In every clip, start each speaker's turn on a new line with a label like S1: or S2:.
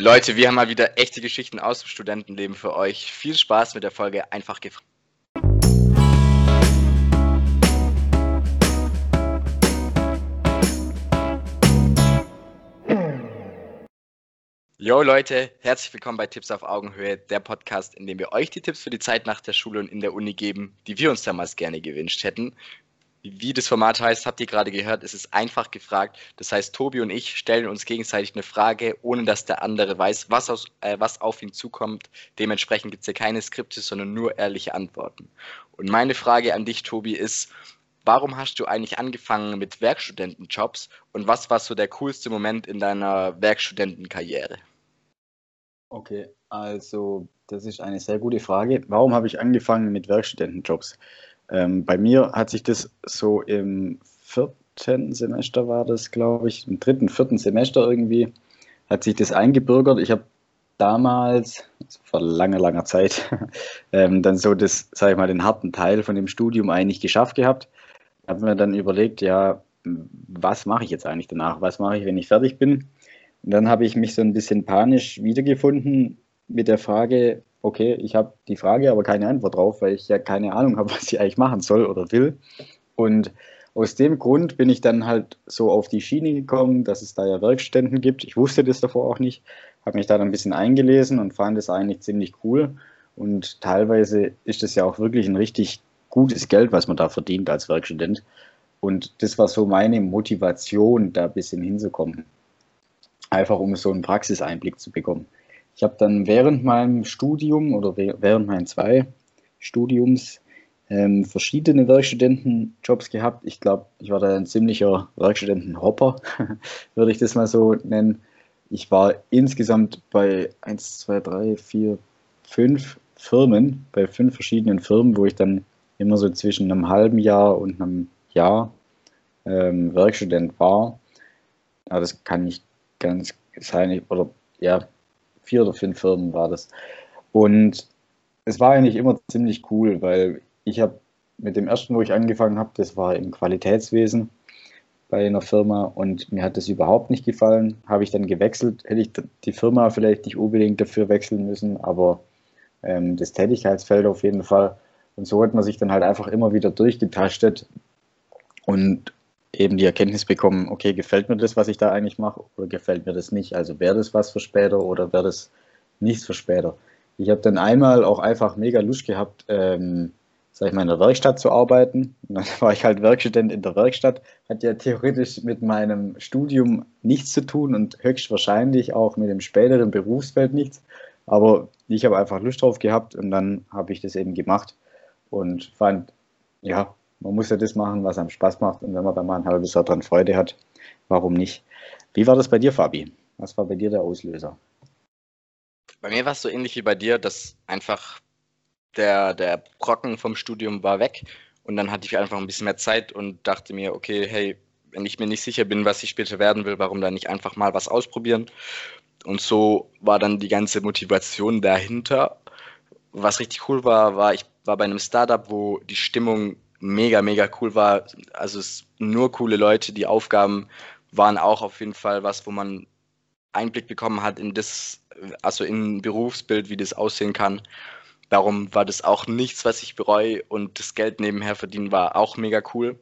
S1: Leute, wir haben mal wieder echte Geschichten aus dem Studentenleben für euch. Viel Spaß mit der Folge Einfach gefragt. Yo Leute, herzlich willkommen bei Tipps auf Augenhöhe, der Podcast, in dem wir euch die Tipps für die Zeit nach der Schule und in der Uni geben, die wir uns damals gerne gewünscht hätten. Wie das Format heißt, habt ihr gerade gehört, es ist einfach gefragt. Das heißt, Tobi und ich stellen uns gegenseitig eine Frage, ohne dass der andere weiß, was, aus, äh, was auf ihn zukommt. Dementsprechend gibt es hier keine Skripte, sondern nur ehrliche Antworten. Und meine Frage an dich, Tobi, ist, warum hast du eigentlich angefangen mit Werkstudentenjobs und was war so der coolste Moment in deiner Werkstudentenkarriere?
S2: Okay, also das ist eine sehr gute Frage. Warum habe ich angefangen mit Werkstudentenjobs? Ähm, bei mir hat sich das so im vierten Semester war das, glaube ich, im dritten, vierten Semester irgendwie, hat sich das eingebürgert. Ich habe damals, also vor langer, langer Zeit, ähm, dann so das, sage ich mal, den harten Teil von dem Studium eigentlich geschafft gehabt. Habe mir dann überlegt, ja, was mache ich jetzt eigentlich danach? Was mache ich, wenn ich fertig bin? Und dann habe ich mich so ein bisschen panisch wiedergefunden mit der Frage, okay, ich habe die Frage, aber keine Antwort drauf, weil ich ja keine Ahnung habe, was ich eigentlich machen soll oder will. Und aus dem Grund bin ich dann halt so auf die Schiene gekommen, dass es da ja Werkstätten gibt. Ich wusste das davor auch nicht, habe mich da dann ein bisschen eingelesen und fand es eigentlich ziemlich cool. Und teilweise ist das ja auch wirklich ein richtig gutes Geld, was man da verdient als Werkstudent. Und das war so meine Motivation, da ein bisschen hinzukommen. Einfach um so einen Praxiseinblick zu bekommen. Ich habe dann während meinem Studium oder während meinen zwei Studiums ähm, verschiedene Werkstudentenjobs gehabt. Ich glaube, ich war da ein ziemlicher Werkstudentenhopper, würde ich das mal so nennen. Ich war insgesamt bei 1, 2, 3, 4, 5 Firmen, bei fünf verschiedenen Firmen, wo ich dann immer so zwischen einem halben Jahr und einem Jahr ähm, Werkstudent war. Ja, das kann nicht ganz sein, oder ja, vier oder fünf Firmen war das. Und es war eigentlich immer ziemlich cool, weil ich habe mit dem ersten, wo ich angefangen habe, das war im Qualitätswesen bei einer Firma und mir hat das überhaupt nicht gefallen. Habe ich dann gewechselt, hätte ich die Firma vielleicht nicht unbedingt dafür wechseln müssen, aber ähm, das Tätigkeitsfeld auf jeden Fall. Und so hat man sich dann halt einfach immer wieder durchgetastet und eben die Erkenntnis bekommen, okay, gefällt mir das, was ich da eigentlich mache, oder gefällt mir das nicht? Also wäre das was für später oder wäre das nichts für später? Ich habe dann einmal auch einfach mega Lust gehabt, ähm, sag ich mal, in der Werkstatt zu arbeiten. Und dann war ich halt Werkstudent in der Werkstatt. Hat ja theoretisch mit meinem Studium nichts zu tun und höchstwahrscheinlich auch mit dem späteren Berufsfeld nichts. Aber ich habe einfach Lust drauf gehabt und dann habe ich das eben gemacht und fand, ja, man muss ja das machen, was einem Spaß macht. Und wenn man da mal ein halbes Jahr dran Freude hat, warum nicht? Wie war das bei dir, Fabi? Was war bei dir der Auslöser?
S1: Bei mir war es so ähnlich wie bei dir, dass einfach der, der Brocken vom Studium war weg. Und dann hatte ich einfach ein bisschen mehr Zeit und dachte mir, okay, hey, wenn ich mir nicht sicher bin, was ich später werden will, warum dann nicht einfach mal was ausprobieren? Und so war dann die ganze Motivation dahinter. Was richtig cool war, war, ich war bei einem Startup, wo die Stimmung mega, mega cool war. Also es nur coole Leute. Die Aufgaben waren auch auf jeden Fall was, wo man Einblick bekommen hat in das, also in Berufsbild, wie das aussehen kann. Darum war das auch nichts, was ich bereue und das Geld nebenher verdienen war auch mega cool.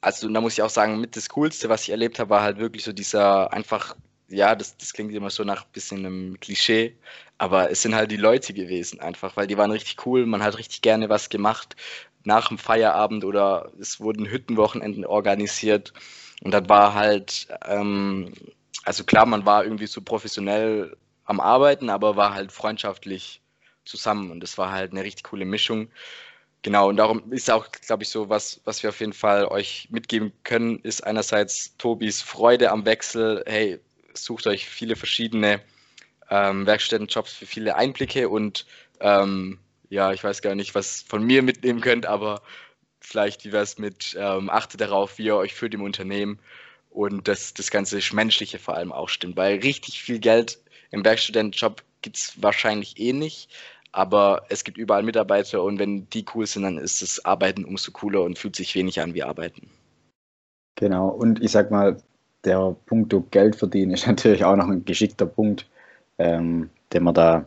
S1: Also da muss ich auch sagen, mit das Coolste, was ich erlebt habe, war halt wirklich so dieser einfach, ja, das, das klingt immer so nach ein bisschen einem Klischee, aber es sind halt die Leute gewesen einfach, weil die waren richtig cool, man hat richtig gerne was gemacht nach dem Feierabend oder es wurden Hüttenwochenenden organisiert. Und das war halt, ähm, also klar, man war irgendwie so professionell am Arbeiten, aber war halt freundschaftlich zusammen. Und das war halt eine richtig coole Mischung. Genau, und darum ist auch, glaube ich, so, was, was wir auf jeden Fall euch mitgeben können, ist einerseits Tobis Freude am Wechsel. Hey, sucht euch viele verschiedene ähm, Werkstättenjobs für viele Einblicke und ähm, ja, ich weiß gar nicht, was von mir mitnehmen könnt, aber vielleicht wie wäre es mit, ähm, achtet darauf, wie ihr euch fühlt im Unternehmen und dass das ganze Menschliche vor allem auch stimmt, weil richtig viel Geld im Werkstudentenjob gibt es wahrscheinlich eh nicht, aber es gibt überall Mitarbeiter und wenn die cool sind, dann ist das Arbeiten umso cooler und fühlt sich wenig an wie Arbeiten.
S2: Genau, und ich sag mal, der Punkt Geld verdienen ist natürlich auch noch ein geschickter Punkt, ähm, den man da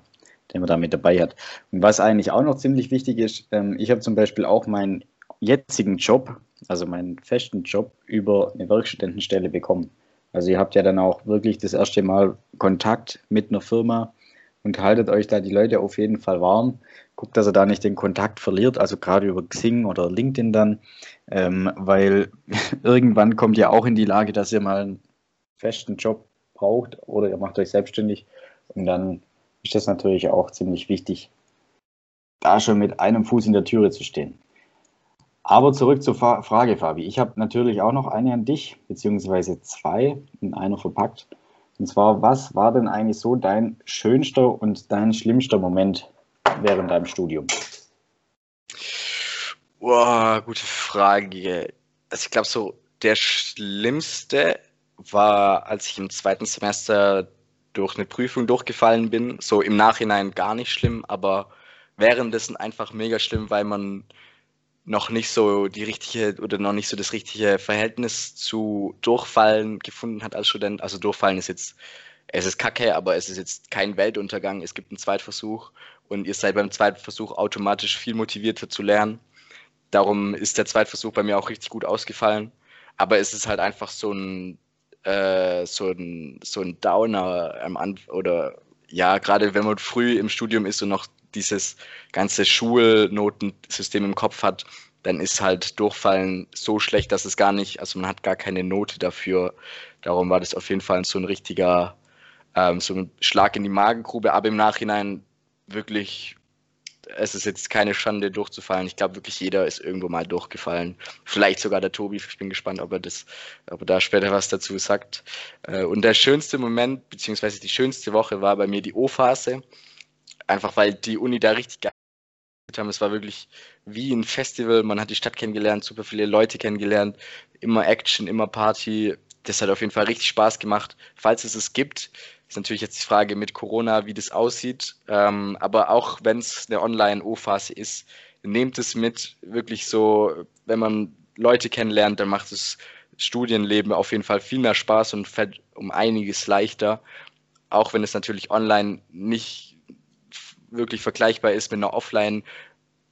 S2: den man da mit dabei hat. Und was eigentlich auch noch ziemlich wichtig ist, ähm, ich habe zum Beispiel auch meinen jetzigen Job, also meinen festen Job, über eine Werkstudentenstelle bekommen. Also ihr habt ja dann auch wirklich das erste Mal Kontakt mit einer Firma und haltet euch da die Leute auf jeden Fall warm. Guckt, dass ihr da nicht den Kontakt verliert, also gerade über Xing oder LinkedIn dann, ähm, weil irgendwann kommt ihr auch in die Lage, dass ihr mal einen festen Job braucht oder ihr macht euch selbstständig und dann ist das natürlich auch ziemlich wichtig, da schon mit einem Fuß in der Türe zu stehen. Aber zurück zur Frage, Fabi. Ich habe natürlich auch noch eine an dich, beziehungsweise zwei in einer verpackt. Und zwar, was war denn eigentlich so dein schönster und dein schlimmster Moment während deinem Studium?
S1: Boah, gute Frage. Also ich glaube so, der schlimmste war, als ich im zweiten Semester durch eine Prüfung durchgefallen bin. So im Nachhinein gar nicht schlimm, aber währenddessen einfach mega schlimm, weil man noch nicht so die richtige oder noch nicht so das richtige Verhältnis zu Durchfallen gefunden hat als Student. Also Durchfallen ist jetzt, es ist kacke, aber es ist jetzt kein Weltuntergang. Es gibt einen Zweitversuch und ihr seid beim zweiten Versuch automatisch viel motivierter zu lernen. Darum ist der Zweitversuch bei mir auch richtig gut ausgefallen. Aber es ist halt einfach so ein äh, so, ein, so ein Downer am Anfang oder ja, gerade wenn man früh im Studium ist und noch dieses ganze Schulnotensystem im Kopf hat, dann ist halt Durchfallen so schlecht, dass es gar nicht, also man hat gar keine Note dafür. Darum war das auf jeden Fall so ein richtiger, ähm, so ein Schlag in die Magengrube, aber im Nachhinein wirklich es ist jetzt keine Schande durchzufallen. Ich glaube wirklich jeder ist irgendwo mal durchgefallen. Vielleicht sogar der Tobi. Ich bin gespannt, ob er das, ob er da später was dazu sagt. Äh, und der schönste Moment, beziehungsweise die schönste Woche war bei mir die O-Phase. Einfach weil die Uni da richtig geil haben. Es war wirklich wie ein Festival. Man hat die Stadt kennengelernt, super viele Leute kennengelernt. Immer Action, immer Party. Das hat auf jeden Fall richtig Spaß gemacht. Falls es es gibt, ist natürlich jetzt die Frage mit Corona, wie das aussieht. Ähm, aber auch wenn es eine Online-O-Phase ist, nehmt es mit. Wirklich so, wenn man Leute kennenlernt, dann macht das Studienleben auf jeden Fall viel mehr Spaß und fällt um einiges leichter. Auch wenn es natürlich online nicht wirklich vergleichbar ist mit einer Offline-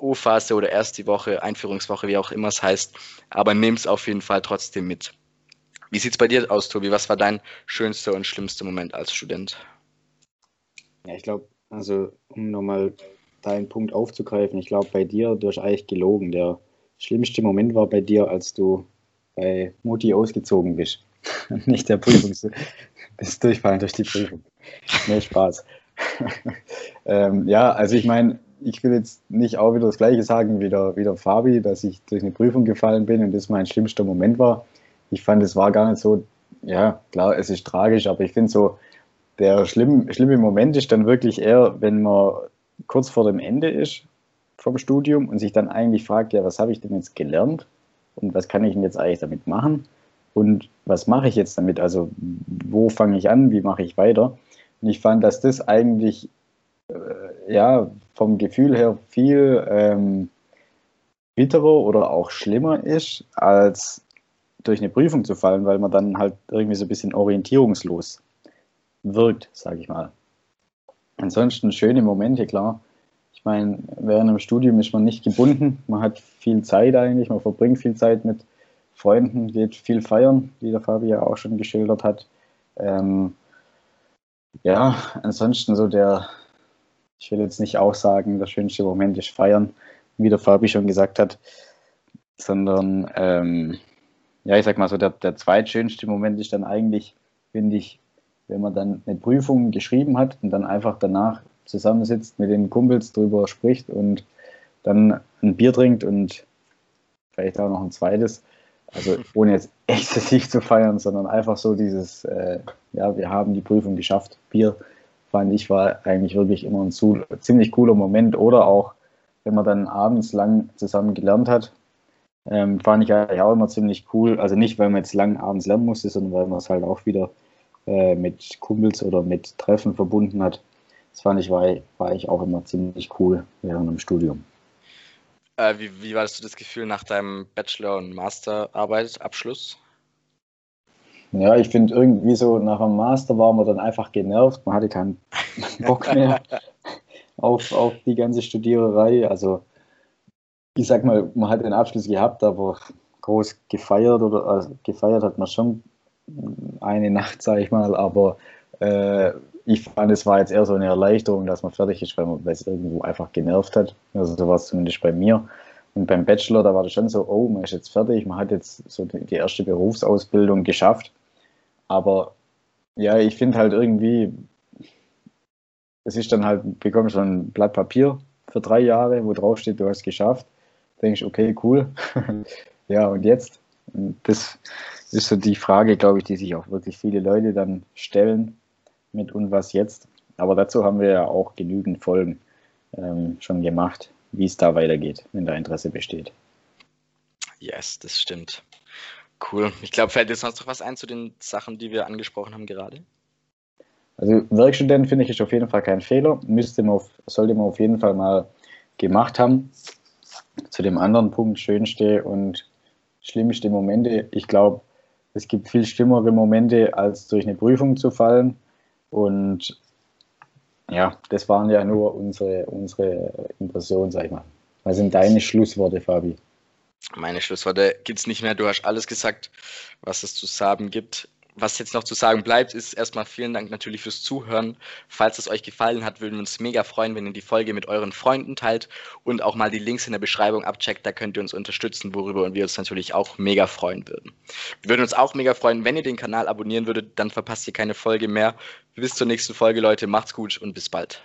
S1: O-Phase oder erste Woche, Einführungswoche, wie auch immer es heißt. Aber nehmt es auf jeden Fall trotzdem mit. Wie sieht es bei dir aus, Tobi? Was war dein schönster und schlimmster Moment als Student?
S2: Ja, ich glaube, also um nochmal deinen Punkt aufzugreifen, ich glaube, bei dir, du hast eigentlich gelogen. Der schlimmste Moment war bei dir, als du bei Mutti ausgezogen bist. Nicht der Prüfung, das Durchfallen durch die Prüfung. Nee, Spaß. ähm, ja, also ich meine, ich will jetzt nicht auch wieder das Gleiche sagen wie der, wie der Fabi, dass ich durch eine Prüfung gefallen bin und das mein schlimmster Moment war ich fand, es war gar nicht so, ja, klar, es ist tragisch, aber ich finde so, der schlimm, schlimme Moment ist dann wirklich eher, wenn man kurz vor dem Ende ist vom Studium und sich dann eigentlich fragt, ja, was habe ich denn jetzt gelernt und was kann ich denn jetzt eigentlich damit machen und was mache ich jetzt damit? Also wo fange ich an, wie mache ich weiter? Und ich fand, dass das eigentlich äh, ja vom Gefühl her viel ähm, bitterer oder auch schlimmer ist als durch eine Prüfung zu fallen, weil man dann halt irgendwie so ein bisschen orientierungslos wirkt, sage ich mal. Ansonsten schöne Momente, klar. Ich meine, während dem Studium ist man nicht gebunden, man hat viel Zeit eigentlich, man verbringt viel Zeit mit Freunden, geht viel feiern, wie der Fabi ja auch schon geschildert hat. Ähm, ja, ansonsten so der, ich will jetzt nicht auch sagen, der schönste Moment ist feiern, wie der Fabi schon gesagt hat, sondern ähm, ja, ich sag mal so, der, der zweitschönste Moment ist dann eigentlich, finde ich, wenn man dann eine Prüfung geschrieben hat und dann einfach danach zusammensitzt, mit den Kumpels drüber spricht und dann ein Bier trinkt und vielleicht auch noch ein zweites. Also ohne jetzt exzessiv zu feiern, sondern einfach so dieses, äh, ja, wir haben die Prüfung geschafft. Bier fand ich war eigentlich wirklich immer ein zu, ziemlich cooler Moment. Oder auch, wenn man dann abends lang zusammen gelernt hat ähm, fand ich eigentlich auch immer ziemlich cool. Also nicht, weil man jetzt lang abends lernen musste, sondern weil man es halt auch wieder äh, mit Kumpels oder mit Treffen verbunden hat. Das fand ich, war, war ich auch immer ziemlich cool während dem Studium.
S1: Äh, wie, wie war das, das Gefühl nach deinem Bachelor- und Masterarbeit, Abschluss?
S2: Ja, ich finde irgendwie so nach dem Master war man dann einfach genervt. Man hatte keinen Bock mehr auf, auf die ganze Studiererei. Also ich sag mal, man hat den Abschluss gehabt, aber groß gefeiert oder also gefeiert hat man schon eine Nacht, sage ich mal, aber ich fand, es war jetzt eher so eine Erleichterung, dass man fertig ist, weil, es irgendwo einfach genervt hat. Also so war es zumindest bei mir. Und beim Bachelor, da war das schon so, oh, man ist jetzt fertig, man hat jetzt so die erste Berufsausbildung geschafft. Aber ja, ich finde halt irgendwie, es ist dann halt, bekommst du ein Blatt Papier für drei Jahre, wo drauf steht, du hast es geschafft. Denkst, okay, cool. ja, und jetzt? Das ist so die Frage, glaube ich, die sich auch wirklich viele Leute dann stellen mit und was jetzt. Aber dazu haben wir ja auch genügend Folgen ähm, schon gemacht, wie es da weitergeht, wenn da Interesse besteht.
S1: Yes, das stimmt. Cool. Ich glaube, fällt dir sonst noch was ein zu den Sachen, die wir angesprochen haben gerade?
S2: Also Werkstudent finde ich ist auf jeden Fall kein Fehler. Müsste man auf, sollte man auf jeden Fall mal gemacht haben. Zu dem anderen Punkt, schönste und schlimmste Momente. Ich glaube, es gibt viel schlimmere Momente, als durch eine Prüfung zu fallen. Und ja, das waren ja nur unsere, unsere Impressionen, sag ich mal. Was sind deine Schlussworte, Fabi?
S1: Meine Schlussworte gibt es nicht mehr. Du hast alles gesagt, was es zu sagen gibt was jetzt noch zu sagen bleibt, ist erstmal vielen Dank natürlich fürs Zuhören. Falls es euch gefallen hat, würden wir uns mega freuen, wenn ihr die Folge mit euren Freunden teilt und auch mal die Links in der Beschreibung abcheckt. Da könnt ihr uns unterstützen, worüber wir uns natürlich auch mega freuen würden. Wir würden uns auch mega freuen, wenn ihr den Kanal abonnieren würdet, dann verpasst ihr keine Folge mehr. Bis zur nächsten Folge, Leute. Macht's gut und bis bald.